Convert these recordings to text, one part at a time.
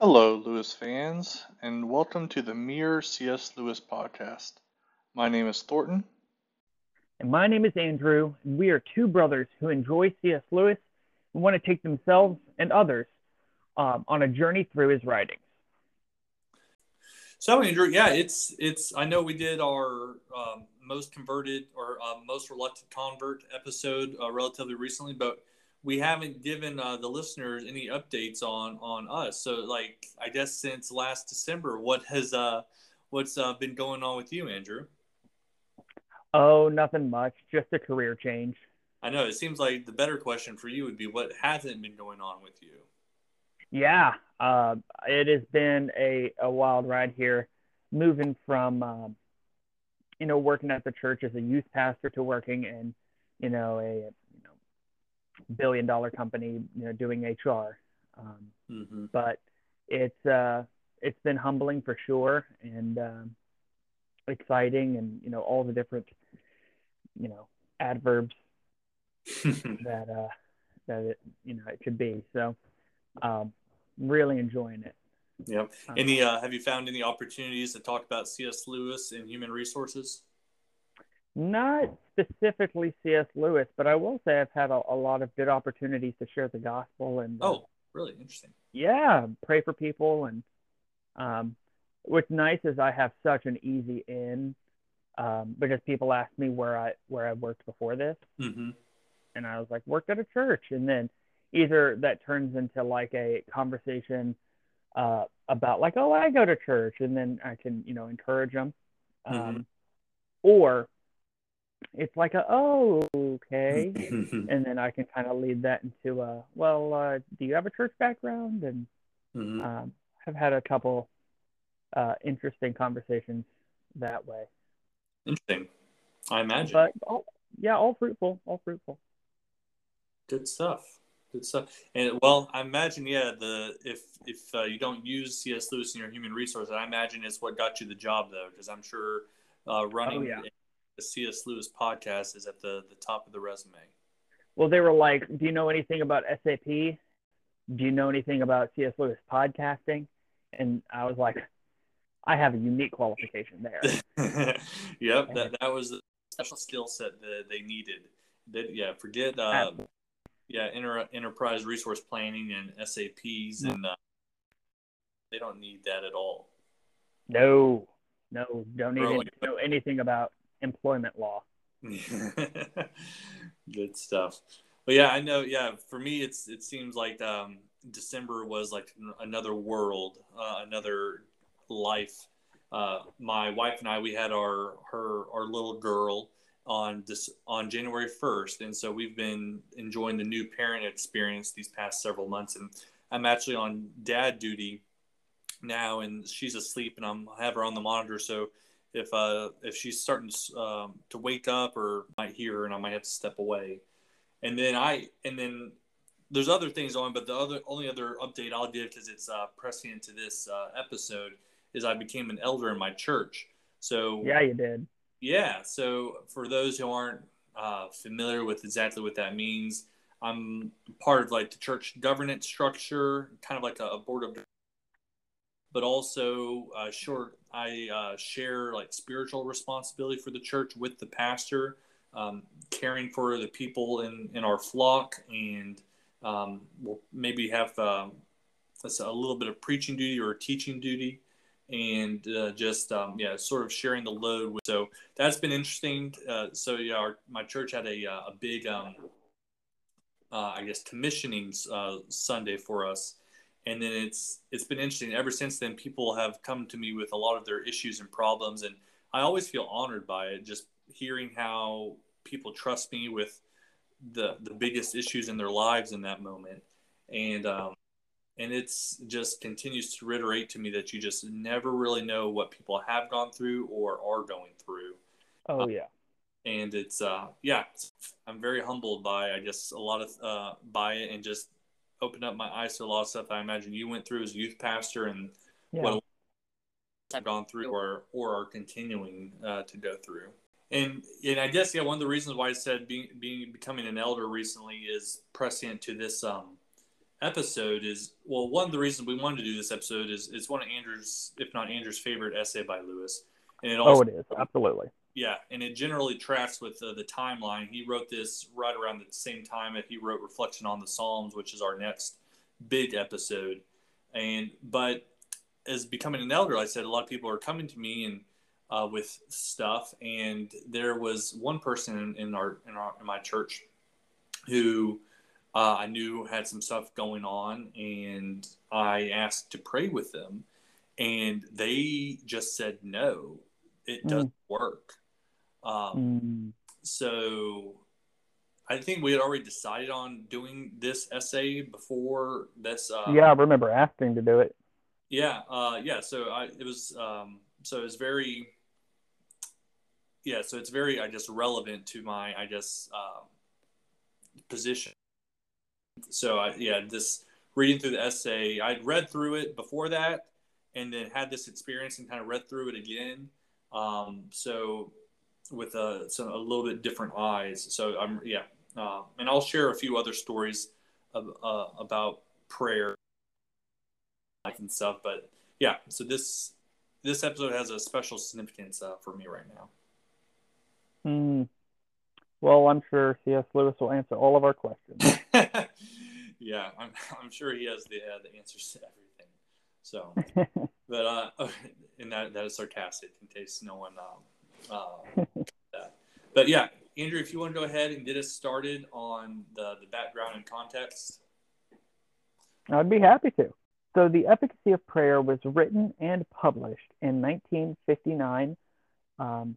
Hello, Lewis fans, and welcome to the Mere C.S. Lewis podcast. My name is Thornton. And my name is Andrew, and we are two brothers who enjoy C.S. Lewis and want to take themselves and others um, on a journey through his writings. So, Andrew, yeah, it's it's. I know we did our um, most converted or uh, most reluctant convert episode uh, relatively recently, but we haven't given uh, the listeners any updates on on us. So, like, I guess since last December, what has uh, what's uh, been going on with you, Andrew? Oh, nothing much. Just a career change. I know. It seems like the better question for you would be, what hasn't been going on with you? Yeah, uh, it has been a, a wild ride here, moving from um, you know working at the church as a youth pastor to working in you know a billion dollar company, you know, doing HR. Um, mm-hmm. But it's uh, it's been humbling for sure and um, exciting, and you know all the different you know adverbs that uh, that it you know it could be. So um, really enjoying it. Yep. Um, any uh, have you found any opportunities to talk about C.S. Lewis and human resources? Not specifically C.S. Lewis, but I will say I've had a, a lot of good opportunities to share the gospel and uh, oh, really interesting. Yeah, pray for people and um, what's nice is I have such an easy in um, because people ask me where I where I worked before this, mm-hmm. and I was like worked at a church, and then either that turns into like a conversation uh, about like oh I go to church, and then I can you know encourage them, um, mm-hmm. or it's like a oh okay. And then i can kind of lead that into a well uh, do you have a church background? And mm-hmm. um, have had a couple uh, interesting conversations that way. Interesting. I imagine. But all, yeah all fruitful all fruitful. Good stuff. Good stuff. And well i imagine yeah the if if uh, you don't use cs lewis in your human resources i imagine it's what got you the job though because i'm sure uh, running oh, yeah the C.S. Lewis podcast is at the, the top of the resume. Well, they were like, Do you know anything about SAP? Do you know anything about C.S. Lewis podcasting? And I was like, I have a unique qualification there. yep, that, that was the special skill set that they needed. That, yeah, forget uh, yeah, inter, enterprise resource planning and SAPs, and uh, they don't need that at all. No, no, don't need to know anything about employment law. Good stuff. But yeah, I know. Yeah, for me, it's it seems like um, December was like another world, uh, another life. Uh, my wife and I, we had our her our little girl on this on January first, and so we've been enjoying the new parent experience these past several months. And I'm actually on dad duty now, and she's asleep, and I'm I have her on the monitor, so if uh if she's starting to, um, to wake up or might hear her and I might have to step away. And then I and then there's other things on, but the other only other update I'll give because it's uh, pressing into this uh, episode is I became an elder in my church. So yeah, you did. Yeah. So for those who aren't uh, familiar with exactly what that means, I'm part of like the church governance structure, kind of like a, a board of but also uh, sure I uh, share like spiritual responsibility for the church with the pastor, um, caring for the people in, in our flock, and um, we'll maybe have um, a little bit of preaching duty or teaching duty, and uh, just um, yeah, sort of sharing the load. With, so that's been interesting. Uh, so yeah, our, my church had a uh, a big um, uh, I guess commissioning Sunday for us and then it's it's been interesting. Ever since then people have come to me with a lot of their issues and problems and i always feel honored by it just hearing how people trust me with the the biggest issues in their lives in that moment. And um and it's just continues to reiterate to me that you just never really know what people have gone through or are going through. Oh um, yeah. And it's uh yeah i'm very humbled by i guess a lot of uh by it and just opened up my eyes to a lot of stuff I imagine you went through as a youth pastor and yeah. what I've gone through or or are continuing uh, to go through. And and I guess yeah, one of the reasons why I said being being becoming an elder recently is prescient to this um episode is well, one of the reasons we wanted to do this episode is it's one of Andrew's, if not Andrew's favorite essay by Lewis, and it also, oh, it is absolutely. Yeah, and it generally tracks with uh, the timeline. He wrote this right around the same time that he wrote Reflection on the Psalms, which is our next big episode. And but as becoming an elder, I said a lot of people are coming to me and uh, with stuff, and there was one person in, in our in our in my church who uh, I knew had some stuff going on, and I asked to pray with them, and they just said no, it mm. doesn't work. Um, mm. So I think we had already decided on doing this essay before this. Uh, yeah, I remember asking to do it. Yeah, uh, yeah. So I, it was um, so it was very yeah. So it's very I guess relevant to my I guess uh, position. So I yeah this reading through the essay I'd read through it before that and then had this experience and kind of read through it again. Um, so with a, so a little bit different eyes. So I'm yeah, uh, and I'll share a few other stories of, uh, about prayer and stuff. But yeah, so this this episode has a special significance uh, for me right now. Hmm. Well, I'm sure C.S. Lewis will answer all of our questions. yeah, I'm, I'm sure he has the uh, the answers to everything. So, but uh, and that that is sarcastic in case no one um, uh. But yeah, Andrew, if you want to go ahead and get us started on the the background and context, I'd be happy to. So, The Efficacy of Prayer was written and published in 1959. Um,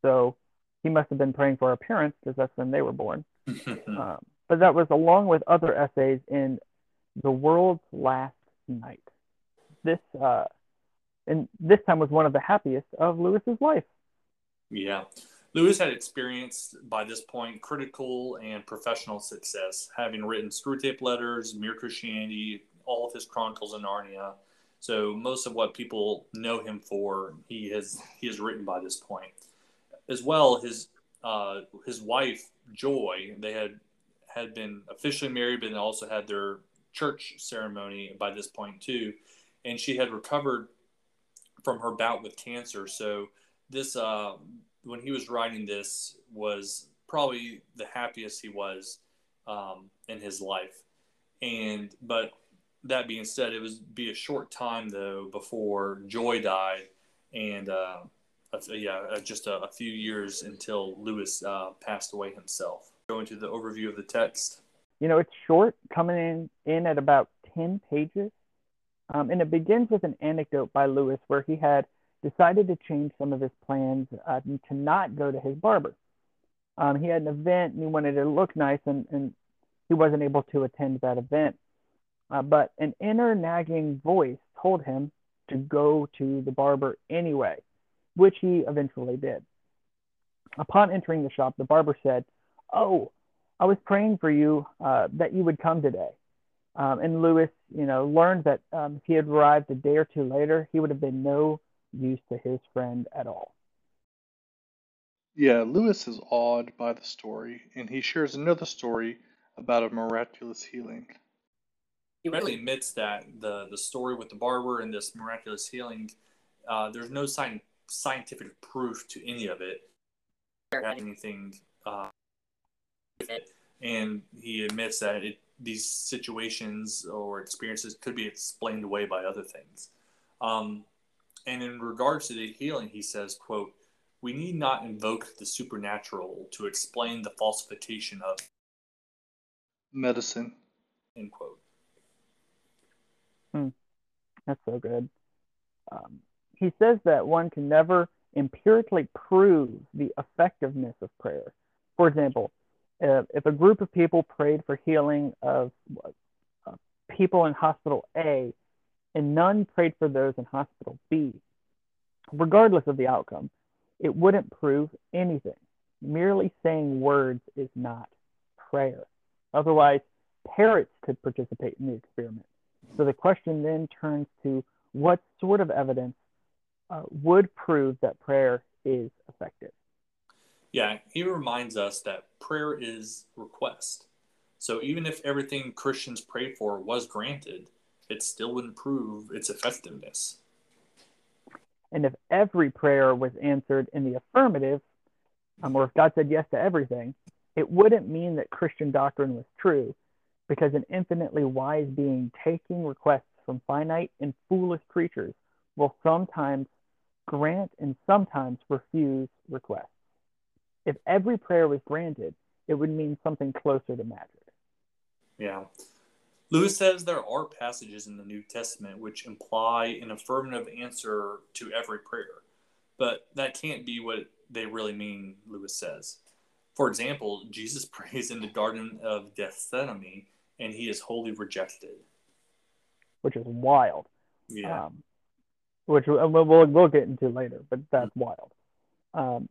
so, he must have been praying for our parents because that's when they were born. um, but that was along with other essays in The World's Last Night. This uh, and this time was one of the happiest of Lewis's life. Yeah. Lewis had experienced by this point critical and professional success, having written Screwtape Letters, Mere Christianity, all of his Chronicles of Narnia. So most of what people know him for, he has he has written by this point. As well, his uh, his wife Joy, they had had been officially married, but also had their church ceremony by this point too, and she had recovered from her bout with cancer. So this uh, when he was writing this was probably the happiest he was um, in his life. And but that being said, it was be a short time though before Joy died, and uh, yeah, uh, just a, a, few years until Lewis uh, passed away himself. Going to the overview of the text. You know, it's short, coming in in at about ten pages, um, and it begins with an anecdote by Lewis where he had decided to change some of his plans uh, to not go to his barber. Um, he had an event and he wanted to look nice, and, and he wasn't able to attend that event. Uh, but an inner nagging voice told him to go to the barber anyway, which he eventually did. Upon entering the shop, the barber said, Oh, I was praying for you uh, that you would come today. Um, and Lewis, you know, learned that um, if he had arrived a day or two later, he would have been no use to his friend at all. Yeah, Lewis is awed by the story, and he shares another story about a miraculous healing. He readily admits that the the story with the barber and this miraculous healing, uh, there's no sign, scientific proof to any of it. Anything, uh, and he admits that it, these situations or experiences could be explained away by other things. Um, and in regards to the healing, he says, quote, we need not invoke the supernatural to explain the falsification of medicine. End quote. Hmm. That's so good. Um, he says that one can never empirically prove the effectiveness of prayer. For example, if, if a group of people prayed for healing of uh, people in hospital A and none prayed for those in hospital B, regardless of the outcome, it wouldn't prove anything. Merely saying words is not prayer. Otherwise, parrots could participate in the experiment. So the question then turns to what sort of evidence uh, would prove that prayer is effective? Yeah, he reminds us that prayer is request. So even if everything Christians prayed for was granted, it still wouldn't prove its effectiveness. And if every prayer was answered in the affirmative, um, or if God said yes to everything, it wouldn't mean that Christian doctrine was true, because an infinitely wise being taking requests from finite and foolish creatures will sometimes grant and sometimes refuse requests. If every prayer was granted, it would mean something closer to magic. Yeah. Lewis says there are passages in the New Testament which imply an affirmative answer to every prayer, but that can't be what they really mean, Lewis says. For example, Jesus prays in the Garden of Gethsemane and he is wholly rejected. Which is wild. Yeah. Um, which we'll, we'll, get into later, but that's wild. Um,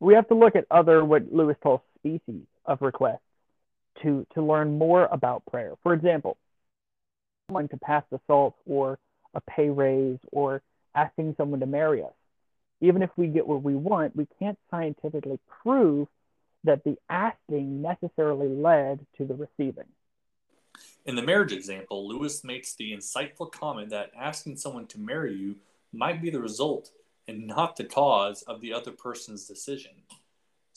we have to look at other, what Lewis calls species of requests to, to learn more about prayer. For example, someone to pass the salt or a pay raise or asking someone to marry us. Even if we get what we want, we can't scientifically prove that the asking necessarily led to the receiving. In the marriage example, Lewis makes the insightful comment that asking someone to marry you might be the result and not the cause of the other person's decision.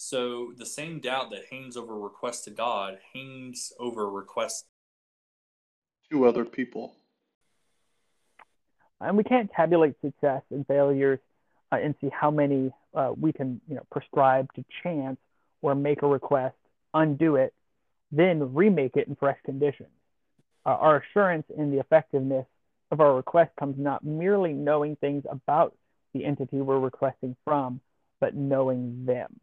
So the same doubt that hangs over request to God hangs over request to other people. And we can't tabulate success and failures uh, and see how many uh, we can you know, prescribe to chance or make a request, undo it, then remake it in fresh conditions. Uh, our assurance in the effectiveness of our request comes not merely knowing things about the entity we're requesting from, but knowing them.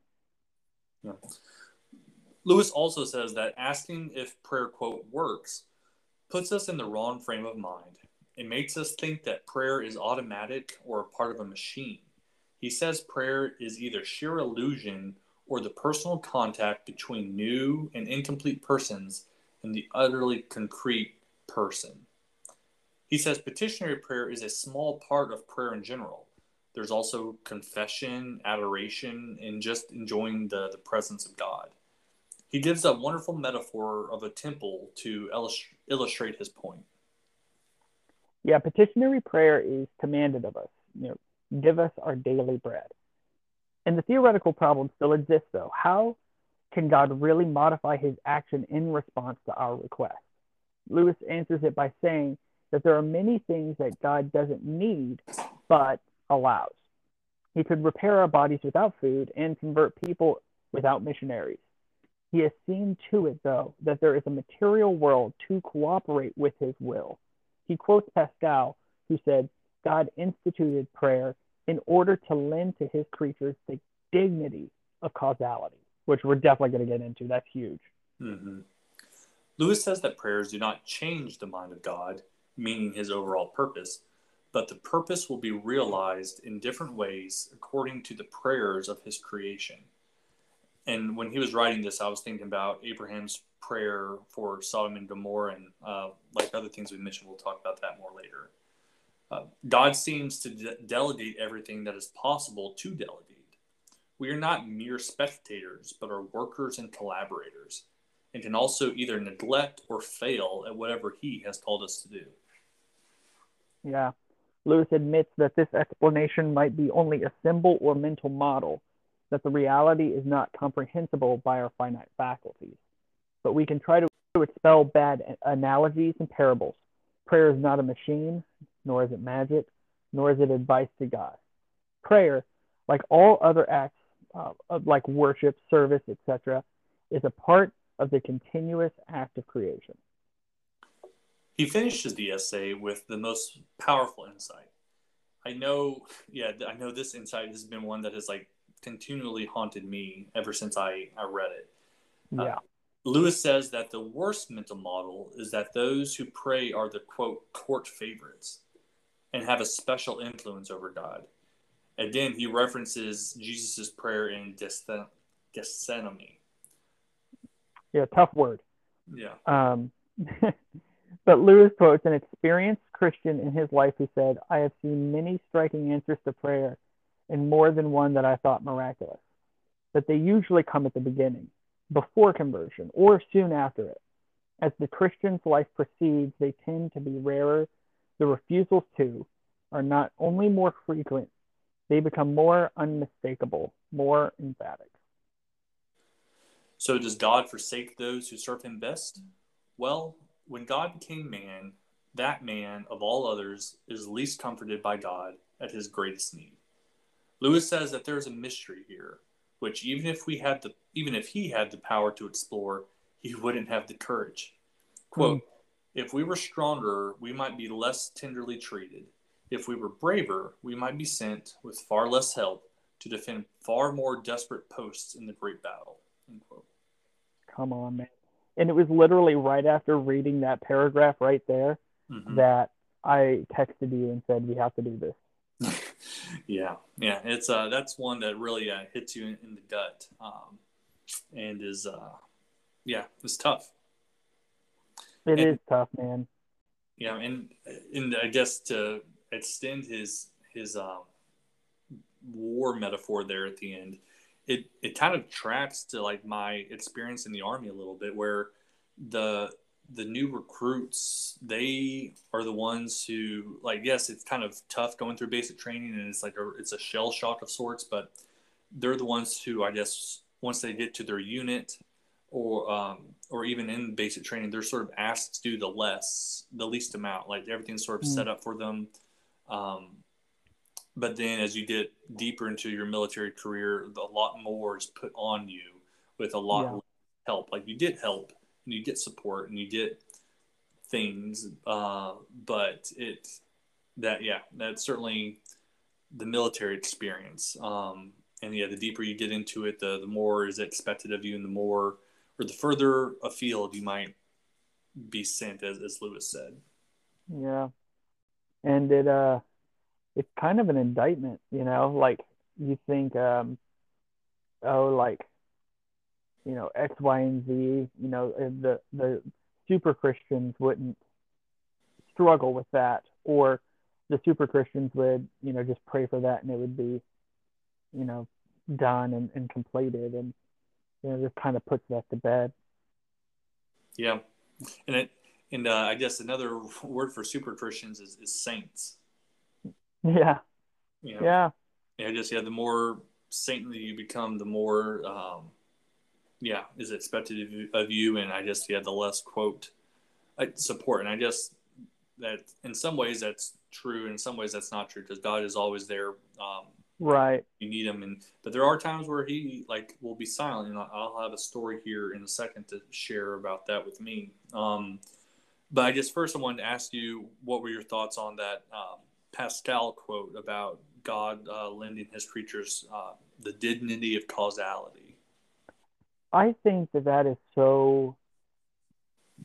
Lewis also says that asking if prayer, quote, works puts us in the wrong frame of mind. It makes us think that prayer is automatic or part of a machine. He says prayer is either sheer illusion or the personal contact between new and incomplete persons and the utterly concrete person. He says petitionary prayer is a small part of prayer in general. There's also confession, adoration, and just enjoying the, the presence of God. He gives a wonderful metaphor of a temple to illustrate his point. Yeah, petitionary prayer is commanded of us. You know, give us our daily bread. And the theoretical problem still exists, though. How can God really modify his action in response to our request? Lewis answers it by saying that there are many things that God doesn't need, but allows. He could repair our bodies without food and convert people without missionaries. He has seen to it, though, that there is a material world to cooperate with his will. He quotes Pascal, who said, God instituted prayer in order to lend to his creatures the dignity of causality, which we're definitely going to get into. That's huge. Mm-hmm. Lewis says that prayers do not change the mind of God, meaning his overall purpose, but the purpose will be realized in different ways according to the prayers of his creation. And when he was writing this, I was thinking about Abraham's prayer for Sodom and Gomorrah, and uh, like other things we mentioned, we'll talk about that more later. Uh, God seems to de- delegate everything that is possible to delegate. We are not mere spectators, but are workers and collaborators, and can also either neglect or fail at whatever He has called us to do. Yeah. Lewis admits that this explanation might be only a symbol or mental model, that the reality is not comprehensible by our finite faculties. But we can try to expel bad analogies and parables. Prayer is not a machine, nor is it magic, nor is it advice to God. Prayer, like all other acts uh, of like worship, service, etc., is a part of the continuous act of creation. He finishes the essay with the most powerful insight. I know, yeah, I know this insight has been one that has like continually haunted me ever since I, I read it. Uh, yeah. Uh, Lewis says that the worst mental model is that those who pray are the quote court favorites and have a special influence over God. Again, he references Jesus' prayer in Gethsemane. Yeah, tough word. Yeah. Um, But Lewis quotes an experienced Christian in his life who said, I have seen many striking answers to prayer and more than one that I thought miraculous. But they usually come at the beginning, before conversion, or soon after it. As the Christian's life proceeds, they tend to be rarer. The refusals, too, are not only more frequent, they become more unmistakable, more emphatic. So, does God forsake those who serve him best? Well, when God became man, that man, of all others, is least comforted by God at his greatest need. Lewis says that there is a mystery here, which even if we had the even if he had the power to explore, he wouldn't have the courage. Quote, mm. if we were stronger, we might be less tenderly treated. If we were braver, we might be sent with far less help to defend far more desperate posts in the great battle. Come on, man. And it was literally right after reading that paragraph right there mm-hmm. that I texted you and said, we have to do this. yeah, yeah, it's uh, that's one that really uh, hits you in, in the gut, um, and is uh, yeah, it's tough. It and, is tough, man. Yeah, and and I guess to extend his his um, war metaphor there at the end, it it kind of tracks to like my experience in the army a little bit, where the the new recruits they are the ones who like yes it's kind of tough going through basic training and it's like a, it's a shell shock of sorts but they're the ones who i guess once they get to their unit or um, or even in basic training they're sort of asked to do the less the least amount like everything's sort of mm. set up for them um, but then as you get deeper into your military career a lot more is put on you with a lot yeah. of help like you get help and you get support and you get things. Uh, but it that yeah, that's certainly the military experience. Um, and yeah, the deeper you get into it, the the more is expected of you, and the more or the further afield you might be sent, as as Lewis said. Yeah, and it uh, it's kind of an indictment, you know. Like you think, um, oh, like you know X, Y, and Z. You know the the super Christians wouldn't struggle with that, or the super Christians would you know just pray for that and it would be you know done and, and completed, and you know just kind of puts that to bed. Yeah, and it and uh, I guess another word for super Christians is, is saints. Yeah. You know, yeah. Yeah. Just yeah. The more saintly you become, the more um, yeah is expected of you, and I just yeah the less quote support, and I just that in some ways that's true, in some ways that's not true because God is always there. Um, right. You need him, and but there are times where he like will be silent, and I'll have a story here in a second to share about that with me. Um, but I guess first I wanted to ask you what were your thoughts on that um, Pascal quote about God uh, lending his creatures uh, the dignity of causality. I think that that is so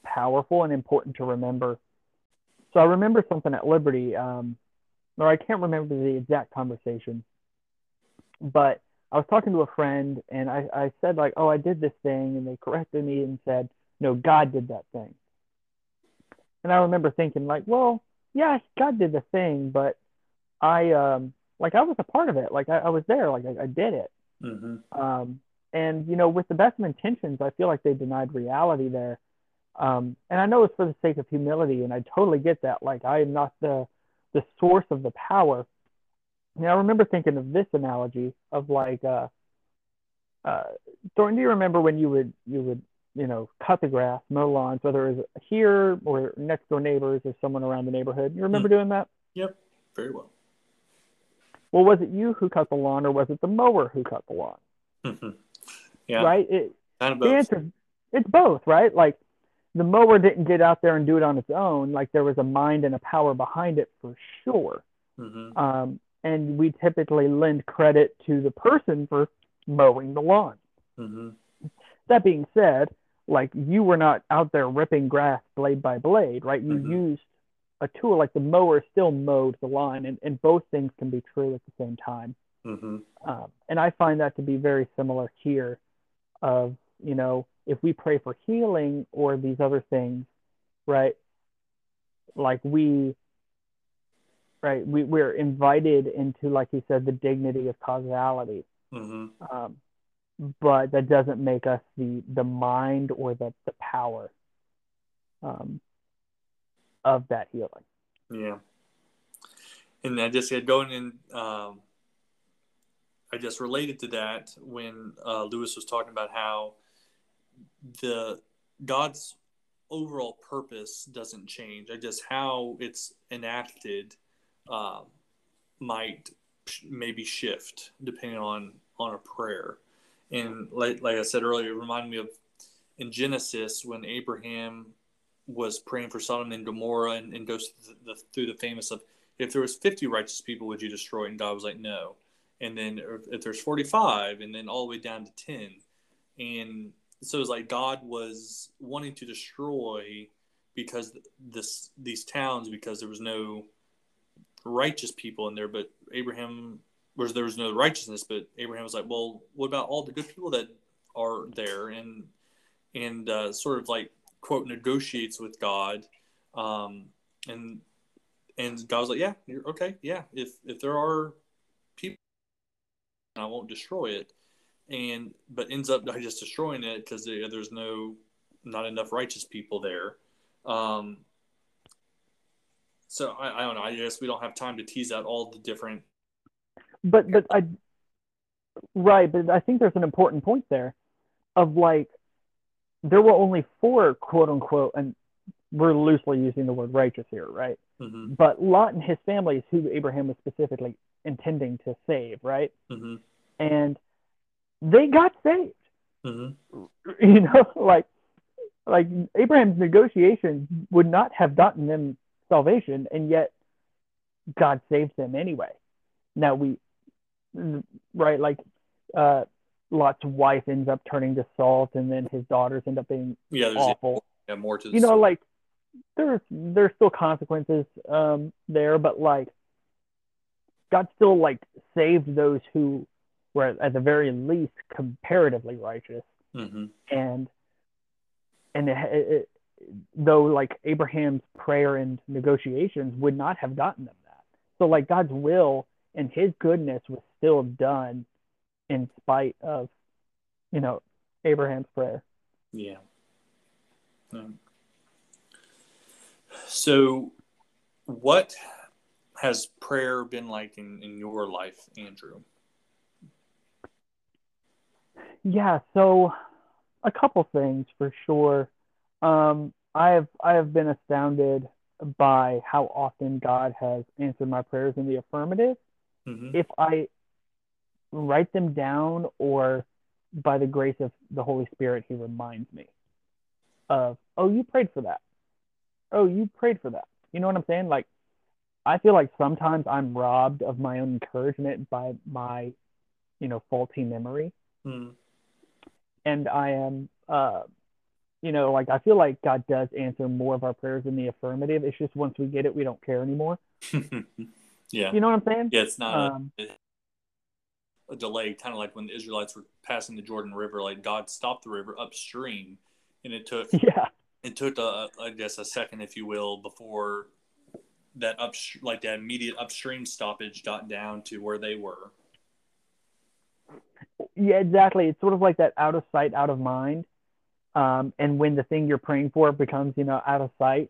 powerful and important to remember. So I remember something at Liberty, um, or I can't remember the exact conversation, but I was talking to a friend and I, I said like, oh, I did this thing, and they corrected me and said, no, God did that thing. And I remember thinking like, well, yeah, God did the thing, but I um like I was a part of it, like I, I was there, like I, I did it. Mm-hmm. Um, and you know, with the best of intentions, I feel like they denied reality there. Um, and I know it's for the sake of humility, and I totally get that. Like I am not the the source of the power. Now I remember thinking of this analogy of like, uh, uh, Thornton, do you remember when you would you would you know cut the grass, mow lawns, whether it was here or next door neighbors or someone around the neighborhood? You remember mm. doing that? Yep, very well. Well, was it you who cut the lawn, or was it the mower who cut the lawn? Mm-hmm. Yeah. Right? It, kind of both. The answer, it's both, right? Like the mower didn't get out there and do it on its own. Like there was a mind and a power behind it for sure. Mm-hmm. Um, and we typically lend credit to the person for mowing the lawn. Mm-hmm. That being said, like you were not out there ripping grass blade by blade, right? You mm-hmm. used a tool like the mower still mowed the line, and, and both things can be true at the same time. Mm-hmm. Um, and I find that to be very similar here of you know if we pray for healing or these other things right like we right we, we're invited into like he said the dignity of causality mm-hmm. um, but that doesn't make us the the mind or the the power um, of that healing. Yeah. And I just had going in, um, I just related to that when uh, Lewis was talking about how the God's overall purpose doesn't change. I just how it's enacted um, might maybe shift depending on on a prayer. And like like I said earlier, it reminded me of in Genesis when Abraham was praying for Sodom and Gomorrah and, and goes through the, through the famous of if there was 50 righteous people, would you destroy? And God was like, no. And then if there's 45, and then all the way down to 10. And so it's like God was wanting to destroy because this these towns because there was no righteous people in there, but Abraham was there was no righteousness, but Abraham was like, well, what about all the good people that are there and and uh, sort of like quote negotiates with God, um, and and God was like, yeah, you're okay, yeah, if if there are people, I won't destroy it and but ends up just destroying it because there's no not enough righteous people there. Um, so I, I don't know. I guess we don't have time to tease out all the different. But but I right, but I think there's an important point there, of like there were only four quote unquote, and we're loosely using the word righteous here, right? Mm-hmm. But Lot and his family is who Abraham was specifically intending to save, right? Mm-hmm. And they got saved. Mm-hmm. You know, like like Abraham's negotiations would not have gotten them salvation, and yet God saved them anyway. Now we, right, like uh, Lot's wife ends up turning to salt, and then his daughters end up being yeah, awful. Yeah, more to you know, like there's there's still consequences um, there, but like God still like saved those who were at the very least comparatively righteous, mm-hmm. and and it, it, though like Abraham's prayer and negotiations would not have gotten them that. So like God's will and His goodness was still done in spite of, you know, Abraham's prayer. Yeah. Um, so, what has prayer been like in, in your life, Andrew? Yeah, so a couple things for sure. Um, I have I have been astounded by how often God has answered my prayers in the affirmative. Mm-hmm. If I write them down, or by the grace of the Holy Spirit, He reminds me of, oh, you prayed for that. Oh, you prayed for that. You know what I'm saying? Like, I feel like sometimes I'm robbed of my own encouragement by my, you know, faulty memory. Mm and I am, uh, you know, like I feel like God does answer more of our prayers in the affirmative. It's just once we get it, we don't care anymore. yeah, you know what I'm saying? Yeah, it's not um, a, a, delay, kind of like when the Israelites were passing the Jordan River. Like God stopped the river upstream, and it took yeah, it took a, I guess a second, if you will, before that up like that immediate upstream stoppage got down to where they were yeah, exactly. It's sort of like that out of sight, out of mind. Um, and when the thing you're praying for becomes, you know, out of sight,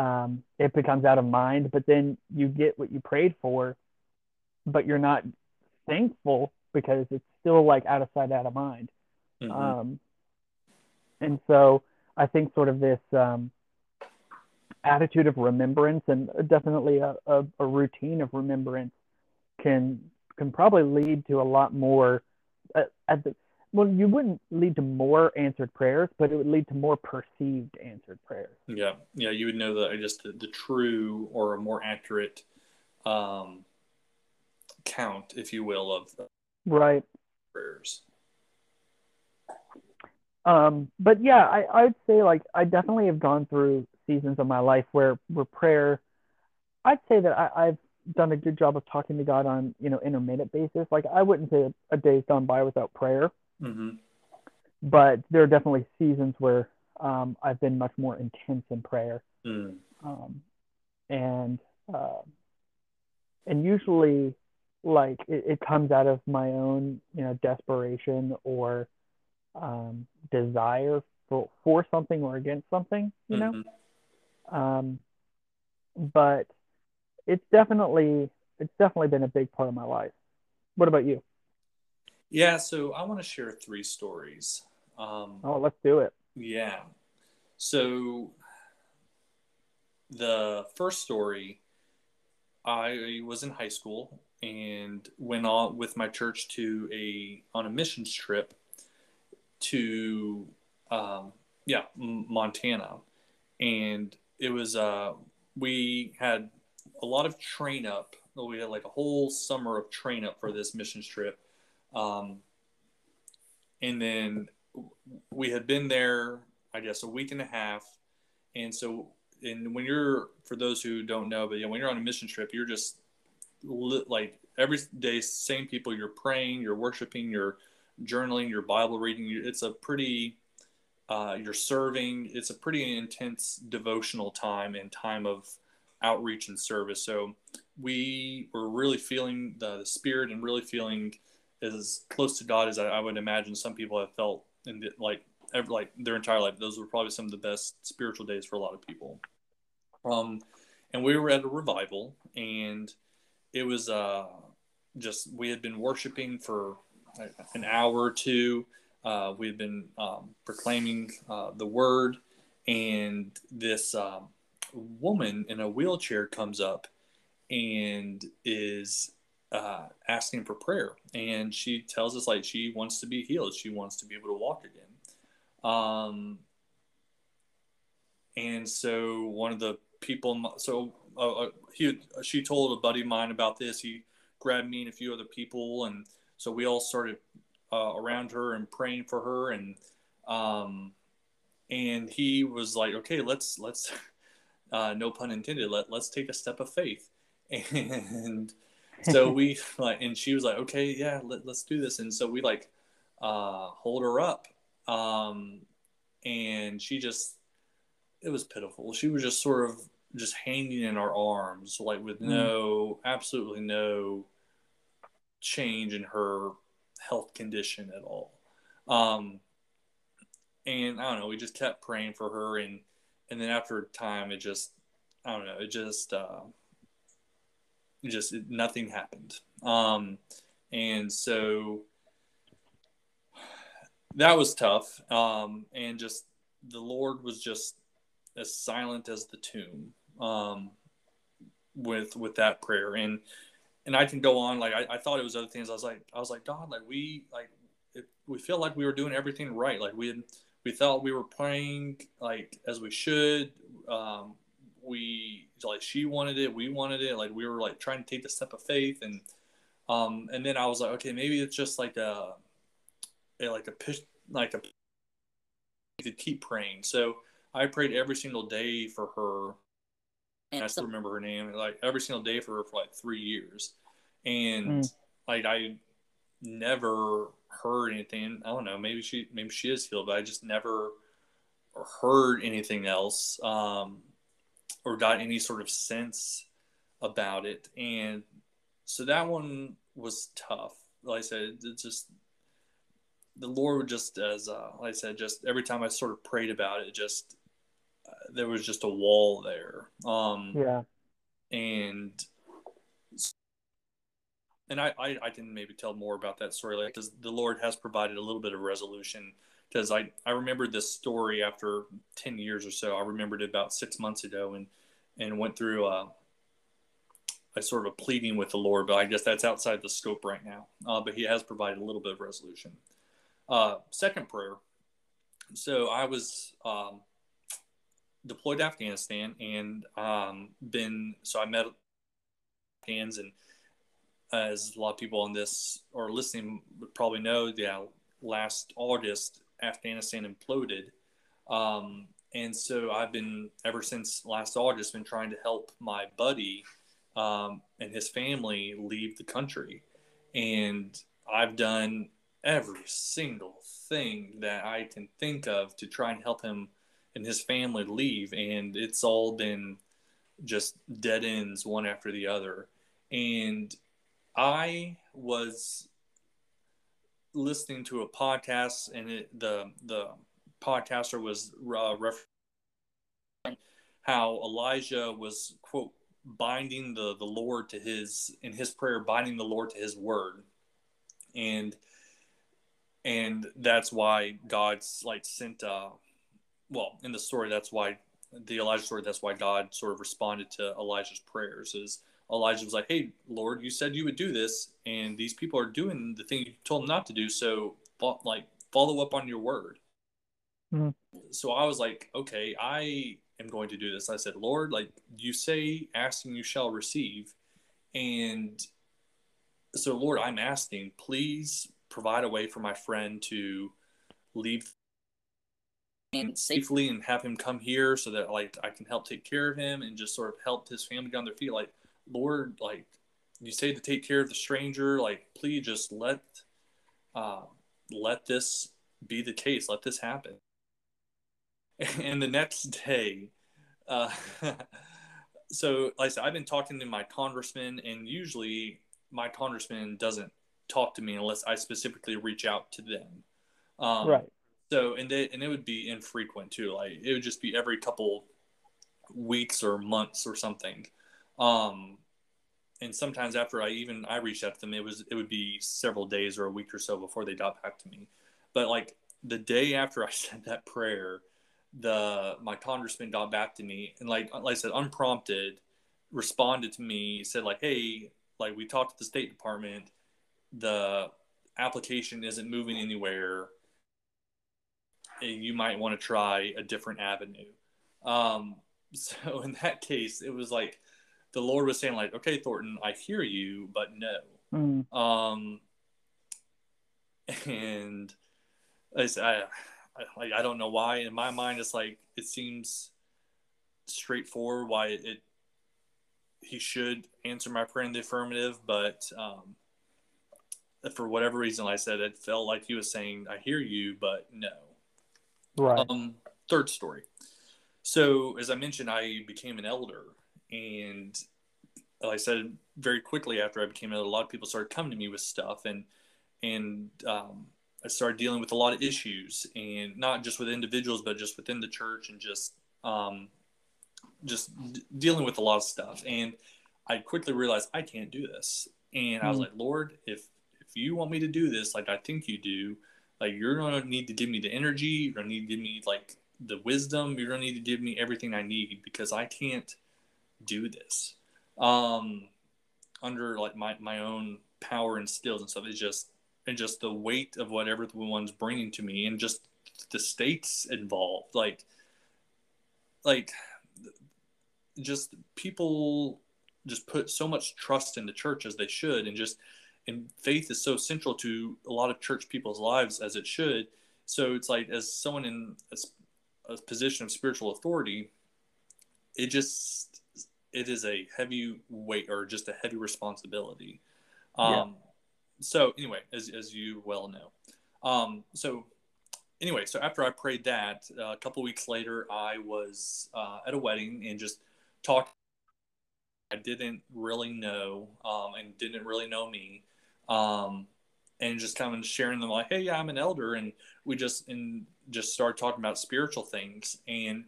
um, it becomes out of mind. But then you get what you prayed for, but you're not thankful because it's still like out of sight, out of mind. Mm-hmm. Um, and so I think sort of this um, attitude of remembrance and definitely a, a, a routine of remembrance can can probably lead to a lot more uh, at the well, you wouldn't lead to more answered prayers, but it would lead to more perceived answered prayers. Yeah, yeah, you would know that just the, the true or a more accurate um, count, if you will, of right prayers. Um, but yeah, I I'd say like I definitely have gone through seasons of my life where where prayer. I'd say that I, I've done a good job of talking to God on you know intermittent basis. Like I wouldn't say a day's gone by without prayer, mm-hmm. but there are definitely seasons where um, I've been much more intense in prayer, mm. um, and uh, and usually like it, it, comes out of my own you know desperation or um, desire for for something or against something, you know. Mhm. Um, but it's definitely it's definitely been a big part of my life. What about you? Yeah, so I want to share three stories. Um, Oh, let's do it. Yeah. So the first story, I was in high school and went on with my church to a on a missions trip to um, yeah Montana, and it was uh, we had a lot of train up. We had like a whole summer of train up for this missions trip, um, and then we had been there i guess a week and a half. And so and when you're for those who don't know but yeah when you're on a mission trip you're just li- like every day same people you're praying you're worshiping you're journaling your bible reading it's a pretty uh, you're serving. It's a pretty intense devotional time and time of outreach and service. So we were really feeling the, the spirit and really feeling as close to God as I, I would imagine some people have felt in the, like ever, like their entire life. Those were probably some of the best spiritual days for a lot of people. Um, and we were at a revival, and it was uh, just we had been worshiping for an hour or two. Uh, we had been um, proclaiming uh, the word, and this um, woman in a wheelchair comes up and is uh, asking for prayer, and she tells us like she wants to be healed. She wants to be able to walk again. Um, and so one of the people, so uh, uh, he, she told a buddy of mine about this. He grabbed me and a few other people, and so we all started uh, around her and praying for her, and um, and he was like, okay, let's let's, uh, no pun intended, let let's take a step of faith, and so we like and she was like okay yeah let, let's do this. And so we like uh hold her up um and she just it was pitiful. She was just sort of just hanging in our arms like with no absolutely no change in her health condition at all. Um and i don't know we just kept praying for her and and then after a time it just i don't know it just uh just nothing happened. Um and so that was tough. Um and just the lord was just as silent as the tomb um with with that prayer. And and i can go on like i, I thought it was other things. I was like i was like god like we like it, we feel like we were doing everything right. Like we had we thought we were praying like as we should um we like she wanted it we wanted it like we were like trying to take the step of faith. And um and then i was like okay maybe it's just like a, a like a push like a to keep praying. So i prayed every single day for her. And i still remember her name like every single day for her for like three years. And Mm. like i never heard anything. I don't know maybe she maybe she is healed but i just never heard anything else. Um or got any sort of sense about it. And so that one was tough. Like i said it just the lord just as uh, like i said just every time i sort of prayed about it just uh, there was just a wall there. Um Yeah. and and I, I i can maybe tell more about that story like because the lord has provided a little bit of resolution because i i remembered this story after 10 years or so. I remembered it about six months ago and and went through a, a sort of a pleading with the lord but i guess that's outside the scope right now. Uh, but he has provided a little bit of resolution. Uh, second prayer. So i was um, deployed to afghanistan and um, been so i met hands and as a lot of people on this or listening would probably know, yeah, last August, Afghanistan imploded. Um, and so I've been, ever since last August, been trying to help my buddy um, and his family leave the country. And I've done every single thing that I can think of to try and help him and his family leave. And it's all been just dead ends one after the other. And I was listening to a podcast, and it, the the podcaster was uh, referencing how Elijah was quote binding the the Lord to his in his prayer, binding the Lord to his word, and and that's why God's like sent. Uh, well, in the story, that's why the Elijah story. That's why God sort of responded to Elijah's prayers. Is Elijah was like, "Hey, Lord, you said you would do this, and these people are doing the thing you told them not to do. So, like, follow up on your word." Mhm. So I was like, "Okay, I am going to do this." I said, "Lord, like you say, asking you shall receive," and so Lord, I'm asking, please provide a way for my friend to leave and safely and have him come here so that like I can help take care of him and just sort of help his family on their feet. Like, Lord, like you say to take care of the stranger, like please just let uh, let this be the case. Let this happen. And the next day, uh, so like I said, I've been talking to my congressman, and usually my congressman doesn't talk to me unless I specifically reach out to them. Um, right. so and they, and it would be infrequent too. Like it would just be every couple weeks or months or something. Um, and sometimes after I even I reached out to them, it was it would be several days or a week or so before they got back to me. But like the day after I said that prayer, the my congressman got back to me and like like I said, unprompted, responded to me, said like, hey, like we talked to the State Department, the application isn't moving anywhere And you might want to try a different avenue. Um, so in that case, it was like the Lord was saying, like, okay, Thornton, I hear you, but no. Mm. Um, and I, I, I, I don't know why. In my mind, it's like it seems straightforward why it, it he should answer my prayer in the affirmative, but um, for whatever reason, like I said it felt like he was saying, "I hear you, but no." Right. Um, third story. So, as I mentioned, I became an elder, and like I said very quickly after I became elder, a lot of people started coming to me with stuff, and and um, I started dealing with a lot of issues, and not just with individuals, but just within the church, and just um, just d- dealing with a lot of stuff. And I quickly realized I can't do this, and I was Mm. like, Lord, if if you want me to do this, like I think you do, like you're gonna need to give me the energy you're gonna need to give me like the wisdom you're gonna need to give me everything i need because i can't do this. Um under like my, my own power and skills and stuff it's just and just the weight of whatever the one's bringing to me and just the stakes involved. Like like just people just put so much trust in the church as they should and just and faith is so central to a lot of church people's lives as it should. So it's like as someone in a position of spiritual authority it just it is a heavy weight or just a heavy responsibility um Yeah. so anyway as, as you well know um so anyway so after i prayed that uh, a couple weeks later i was uh, at a wedding and just talked I didn't really know um, and didn't really know me. Um, and just kind of sharing them like, hey, yeah, I'm an elder. And we just, and just started talking about spiritual things. And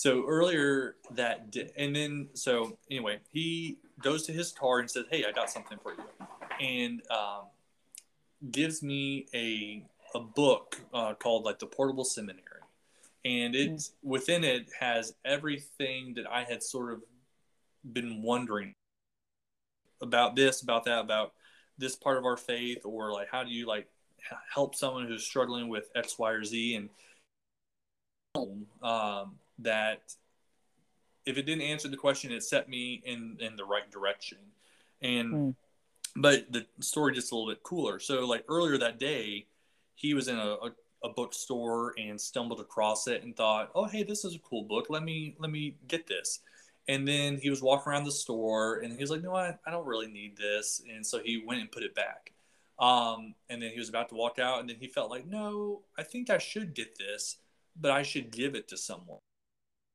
so earlier that day, and then, so anyway, he goes to his car and says, hey, I got something for you. And um, gives me a, a book uh, called like the Portable Seminary. And it's within it has everything that I had sort of been wondering about this, about that, about this part of our faith, or like how do you like help someone who's struggling with X, Y, or Z, and um, that if it didn't answer the question, it set me in in the right direction, and Mm. but the story just a little bit cooler. So like earlier that day, he was in a, a a bookstore and stumbled across it and thought, "Oh, hey, this is a cool book. Let me let me get this." And then he was walking around the store and he was like, "No, I, I don't really need this." And so he went and put it back. Um, and then he was about to walk out, and then he felt like, "No, I think I should get this, but I should give it to someone."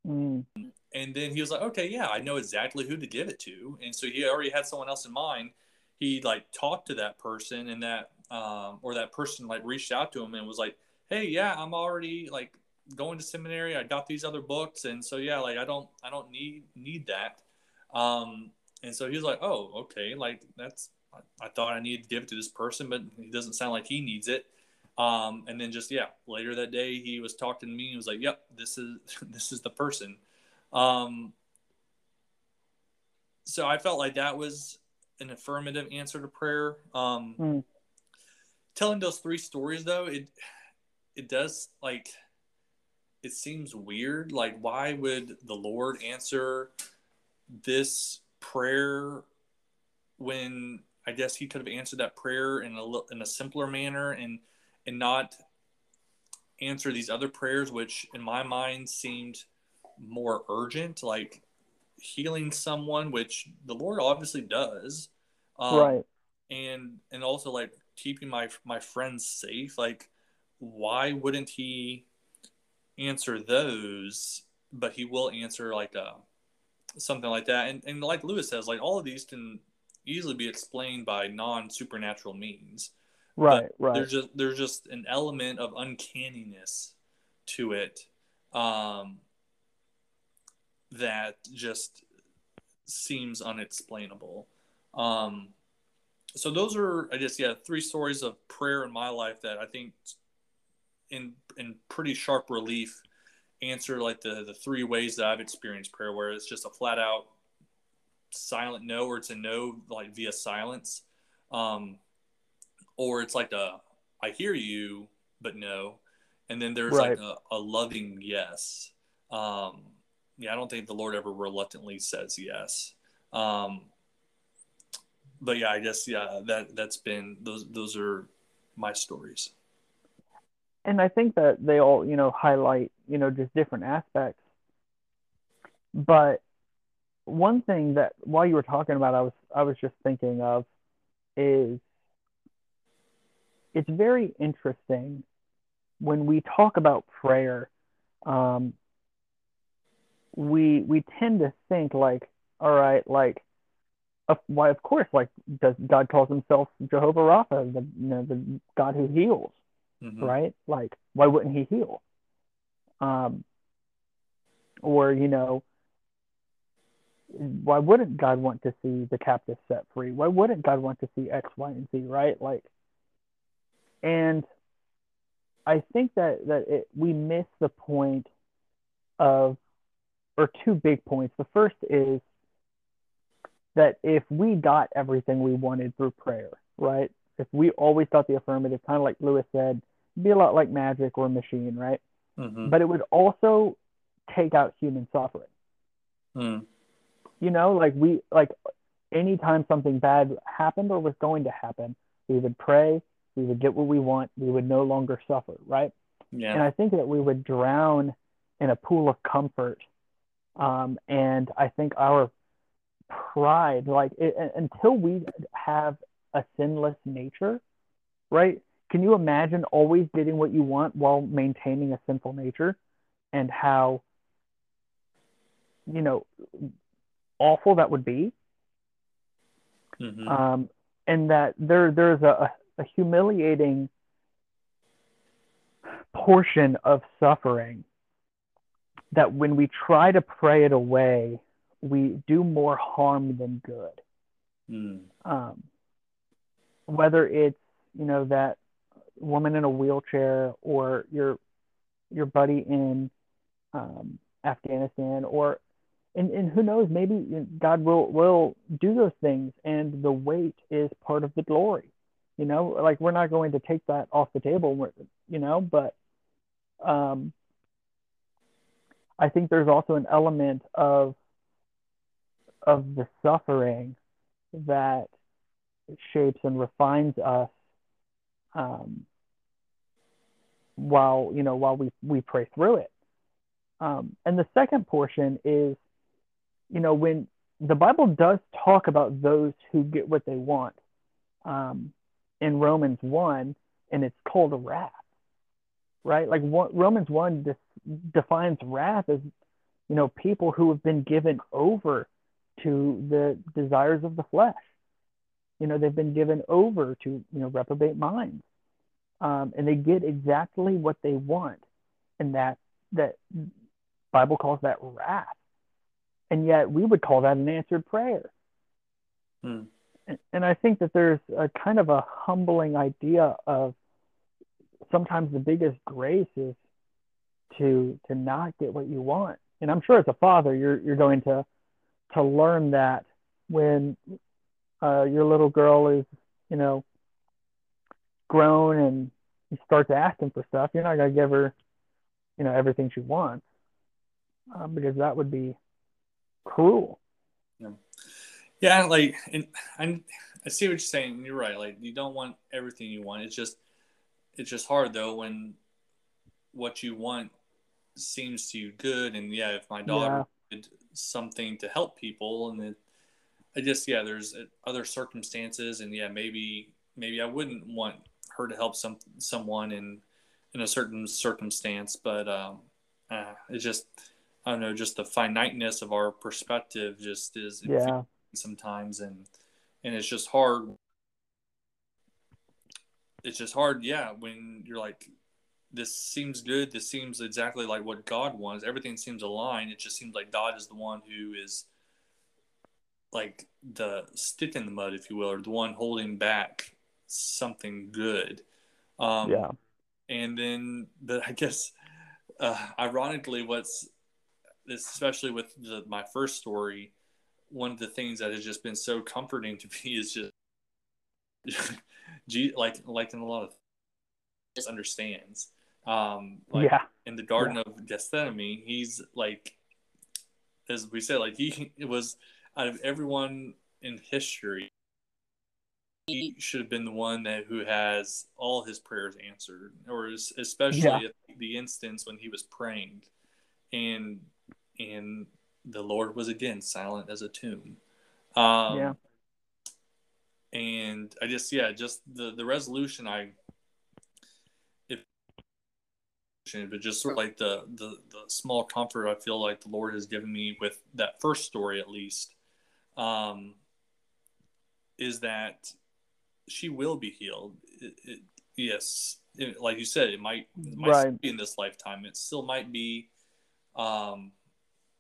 Mm. And then he was like, "Okay, yeah, I know exactly who to give it to." And so he already had someone else in mind. He like talked to that person, and that um, or that person like reached out to him and was like, hey, yeah, I'm already like going to seminary. I got these other books, and so yeah, like I don't I don't need need that. Um, and so he was like, oh, okay, like that's I, thought I needed to give it to this person, but he doesn't sound like he needs it. Um, and then just yeah, later that day he was talking to me. He was like, "Yep, this is this is the person." Um, so I felt like that was an affirmative answer to prayer. Um, Mm. Telling those three stories though, it it does like it seems weird. Like, why would the Lord answer this prayer when I guess He could have answered that prayer in a in a simpler manner and and not answer these other prayers, which in my mind seemed more urgent, like healing someone, which the Lord obviously does, um, right. and and also like keeping my my friends safe. Like, why wouldn't He answer those? But He will answer like a something like that, and and like Lewis says, like all of these can easily be explained by non supernatural means Right. Right. there's just there's just an element of uncanniness to it um, that just seems unexplainable. Um, so those are, I guess, yeah, three stories of prayer in my life that I think, in in pretty sharp relief, answer like the the three ways that I've experienced prayer, where it's just a flat out silent no, or it's a no like via silence. Um, or it's like a I hear you, but no. And then there's Right. like a, a loving yes. Um, yeah, I don't think the Lord ever reluctantly says yes. Um, but yeah, I guess yeah, that that's been those those are my stories. and I think that they all, you know, highlight, you know, just different aspects. But one thing that while you were talking about, I was I was just thinking of is it's very interesting when we talk about prayer. Um, we we tend to think like, all right, like, of, why of course, like, does God calls himself Jehovah Rapha, the you know the God who heals Mhm. right? Like, why wouldn't he heal? Um, or, you know, why wouldn't God want to see the captive set free? Why wouldn't God want to see X, Y, and Z, right? Like, and I think that that it, we miss the point of, or two big points. The first is that if we got everything we wanted through prayer, right? If we always got the affirmative, kind of like Lewis said, it'd be a lot like magic or a machine, right? Mhm. But it would also take out human suffering. Mm. You know, like we like anytime something bad happened or was going to happen, we would pray, we would get what we want, we would no longer suffer, right? And I think that we would drown in a pool of comfort. Um, and I think our pride, like it, until we have a sinless nature, right? Can you imagine always getting what you want while maintaining a sinful nature and how, you know, awful that would be? Mhm. um, and that there there's a, a humiliating portion of suffering that when we try to pray it away, we do more harm than good. Mm. Um, whether it's you know that woman in a wheelchair or your your buddy in um, Afghanistan or and, and who knows maybe God will will do those things and the weight is part of the glory you know like we're not going to take that off the table you know but um I think there's also an element of of the suffering that shapes and refines us um, while you know while we we pray through it. Um, and the second portion is, you know, when the Bible does talk about those who get what they want um, in Romans one, and it's called wrath, right? Like what, Romans one dis- defines wrath as, you know, people who have been given over to the desires of the flesh. You know, they've been given over to you know reprobate minds. um, and they get exactly what they want, and that that Bible calls that wrath, and yet we would call that an answered prayer. Hmm. And, I think that there's a kind of a humbling idea of sometimes the biggest grace is to to not get what you want. And I'm sure as a father, you're you're going to to learn that when uh, your little girl is, you know, grown and you start to asking for stuff, you're not gonna give her, you know, everything she wants, uh, because that would be cruel. Yeah, like, and I, I see what you're saying. You're right. Like, you don't want everything you want. It's just, it's just hard though when what you want seems to you good. And yeah, if my daughter yeah. did something to help people, and it, I just yeah, there's other circumstances, and yeah, maybe maybe I wouldn't want her to help some someone in in a certain circumstance, but um, uh, it's just I don't know, just the finiteness of our perspective just is yeah. Sometimes, and and it's just hard. It's just hard, yeah, when you're like, this seems good. This seems exactly like what God wants. Everything seems aligned. It just seems like God is the one who is like the stick in the mud, if you will, or the one holding back something good. Um, yeah. And then, but I guess, uh, ironically, what's especially with the, my first story, one of the things that has just been so comforting to me is just, like like in a lot of just understands. Um, like yeah. in the Garden yeah. of Gethsemane, he's like, as we said, like he it was out of everyone in history, he should have been the one that who has all his prayers answered, or especially yeah. at the instance when he was praying, and and the Lord was again silent as a tomb. Um, yeah. And I just yeah, just the the resolution I if but just sort of like the, the the small comfort I feel like the Lord has given me with that first story at least, um, is that she will be healed. It, it, yes, it, like you said, it might, it might right. be in this lifetime. It still might be, um,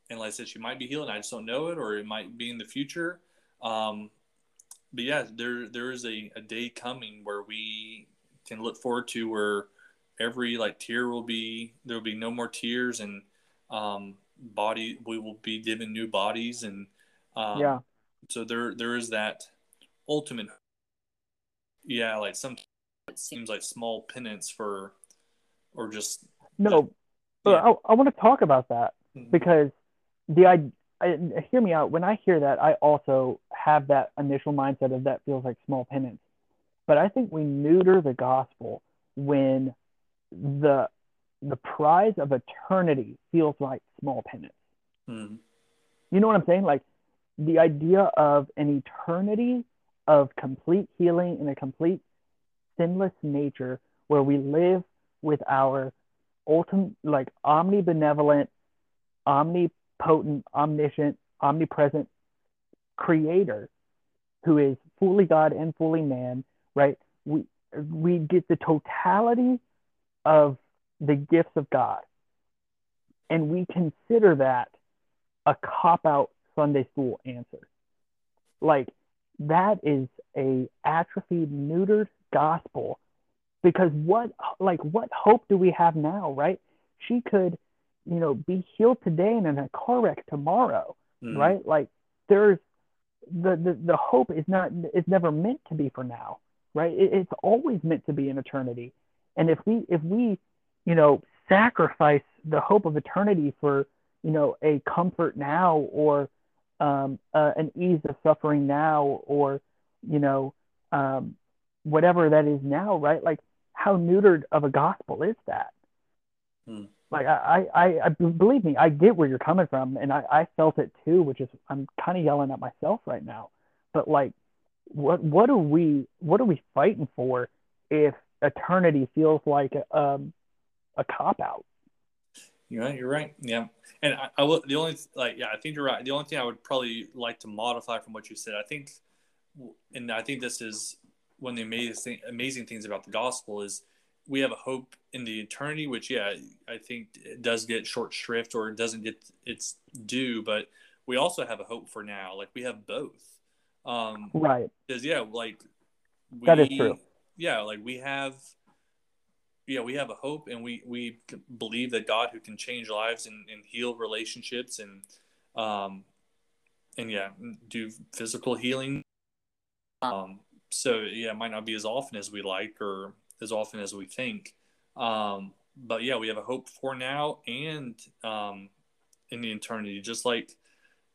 and like I said, she might be healed, and I just don't know it, or it might be in the future. Um, but yeah, there there is a, a day coming where we can look forward to where every like tear will be there will be no more tears and um, body we will be given new bodies and um, yeah so there there is that ultimate yeah, like some it seems like small penance for, or just no. But yeah. I, I want to talk about that mm-hmm. because the I, I hear me out. When I hear that, I also have that initial mindset of that feels like small penance. But I think we neuter the gospel when the the prize of eternity feels like small penance. Mm-hmm. You know what I'm saying? Like the idea of an eternity of complete healing and a complete sinless nature where we live with our ultimate, like omnibenevolent, omnipotent, omniscient, omnipresent creator who is fully God and fully man, right? We, we get the totality of the gifts of God. And we consider that a cop out Sunday school answer. Like, that is a atrophied, neutered gospel. Because what, like, what hope do we have now, right? She could, you know, be healed today and in a car wreck tomorrow, mm. right? Like, there's the, the the hope is not is never meant to be for now, right? It, it's always meant to be in eternity. And if we if we, you know, sacrifice the hope of eternity for, you know, a comfort now or um, uh, an ease of suffering now or you know um, whatever that is now right like how neutered of a gospel is that hmm. Like I, I, I believe me i get where you're coming from and i, I felt it too which is i'm kind of yelling at myself right now but like what what are we what are we fighting for if eternity feels like a, um, a cop out you're right. You're right. Yeah. And I, I will, the only, like, yeah, I think you're right. The only thing I would probably like to modify from what you said, I think, and I think this is one of the amazing, amazing things about the gospel is we have a hope in the eternity, which yeah, I think it does get short shrift or it doesn't get its due, but we also have a hope for now. Like we have both. Um, right. Because yeah, like we, that is true. Yeah, like we have. Yeah, we have a hope, and we we believe that God, who can change lives and, and heal relationships, and um, and yeah, do physical healing. Um, so yeah, it might not be as often as we like or as often as we think. Um, but yeah, we have a hope for now and um, in the eternity. Just like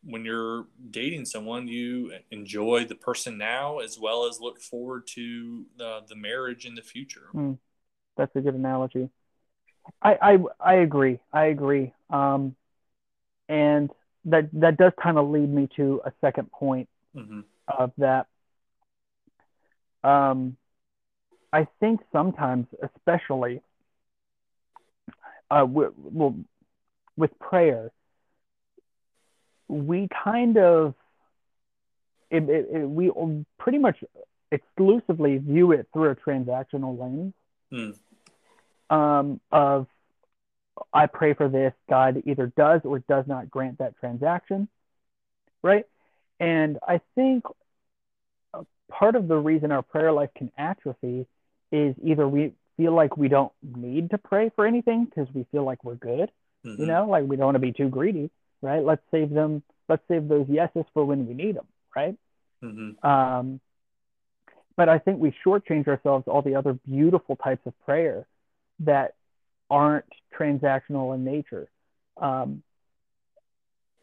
when you're dating someone, you enjoy the person now as well as look forward to the, the marriage in the future. Mm, that's a good analogy. I, I I agree. I agree. Um, and that that does kind of lead me to a second point mm-hmm. of that. Um, I think sometimes, especially, uh, well, with prayer, we kind of it, it, it, we pretty much exclusively view it through a transactional lens hmm. um, of I pray for this, God either does or does not grant that transaction, right? And I think part of the reason our prayer life can atrophy is either we feel like we don't need to pray for anything because we feel like we're good, mm-hmm. you know, like we don't want to be too greedy, right? Let's save them, let's save those yeses for when we need them, right? Mm-hmm. Um, but I think we shortchange ourselves all the other beautiful types of prayer that aren't transactional in nature. Um,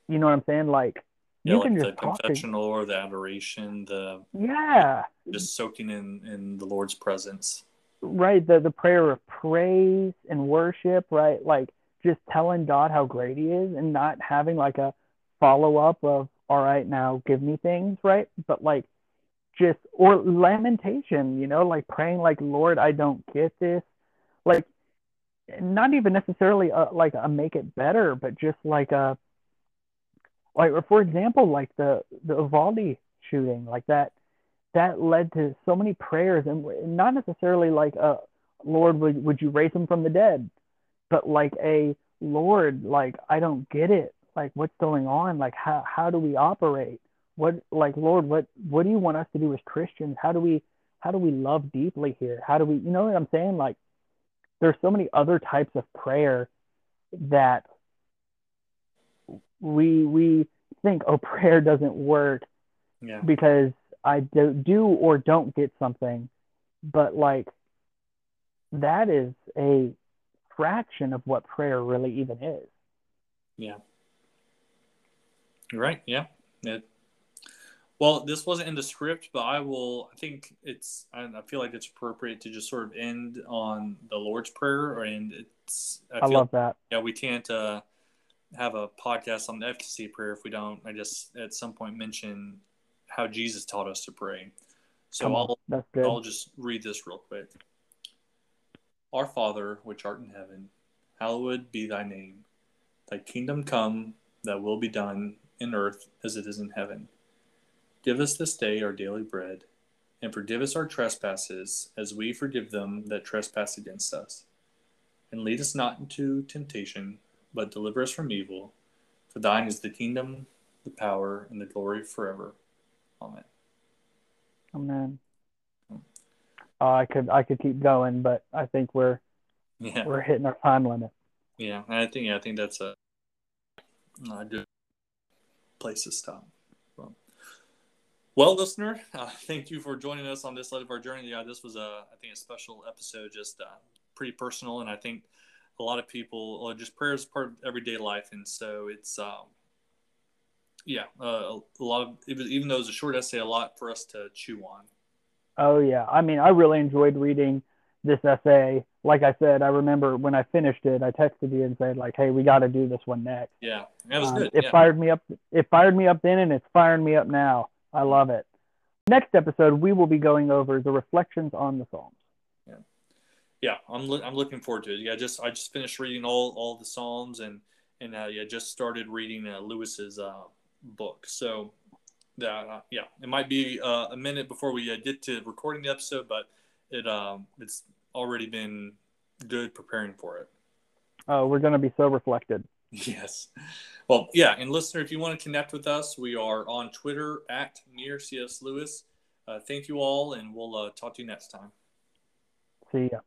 you know what I'm saying? Like yeah, you like can just the confessional to... or the adoration, the yeah, just soaking in in the Lord's presence. Right, the the prayer of praise and worship, right? Like just telling God how great He is, and not having like a follow up of all right, now give me things, right? But like just or lamentation, you know, like praying like Lord, I don't get this, like not even necessarily a, like a make it better, but just like a like for example, like the the Uvalde shooting, like that that led to so many prayers and not necessarily like a Lord would would you raise him from the dead, but like a Lord, like I don't get it. Like what's going on? Like how how do we operate? What like Lord, what what do you want us to do as Christians? How do we how do we love deeply here? How do we you know what I'm saying? Like there's so many other types of prayer that we we think oh prayer doesn't work yeah. because I do, do or don't get something, but like that is a fraction of what prayer really even is. Yeah. You're right. Yeah. It, well, this wasn't in the script, but I will. I think it's. I, feel like it's appropriate to just sort of end on the Lord's Prayer, and it's. I, I love that. Yeah, we can't uh, have a podcast on the efficacy prayer if we don't. I just at some point mention how Jesus taught us to pray. So I'll I'll just read this real quick. Our Father, which art in heaven, hallowed be thy name. Thy kingdom come, thy will be done in earth as it is in heaven. Give us this day our daily bread, and forgive us our trespasses, as we forgive them that trespass against us. And lead us not into temptation, but deliver us from evil. For thine is the kingdom, the power, and the glory forever. Amen. Amen. Oh, I could I could keep going, but I think we're yeah. we're hitting our time limit. Yeah, I think yeah, I think that's a, a good place to stop. Well, listener, uh, thank you for joining us on this leg of our journey. Yeah, this was a, I think, a special episode, just uh, pretty personal, and I think a lot of people uh, just prayer is part of everyday life, and so it's, um, yeah, uh, a lot of even though it was a short essay, a lot for us to chew on. Oh yeah, I mean, I really enjoyed reading this essay. Like I said, I remember when I finished it, I texted you and said like, "Hey, we got to do this one next." Yeah, that was um, good. It yeah. fired me up. It fired me up then, and it's firing me up now. I love it. Next episode, we will be going over the reflections on the Psalms yeah, I'm lo- I'm looking forward to it. Yeah, just I just finished reading all all the Psalms and and uh, yeah, just started reading uh, Lewis's uh, book. So that uh, yeah, it might be uh, a minute before we uh, get to recording the episode, but it um it's already been good preparing for it. Oh, we're going to be so reflected. Yes. Well, yeah, and listener, if you want to connect with us, we are on Twitter at near CS Lewis. Uh, thank you all, and we'll uh, talk to you next time. See ya.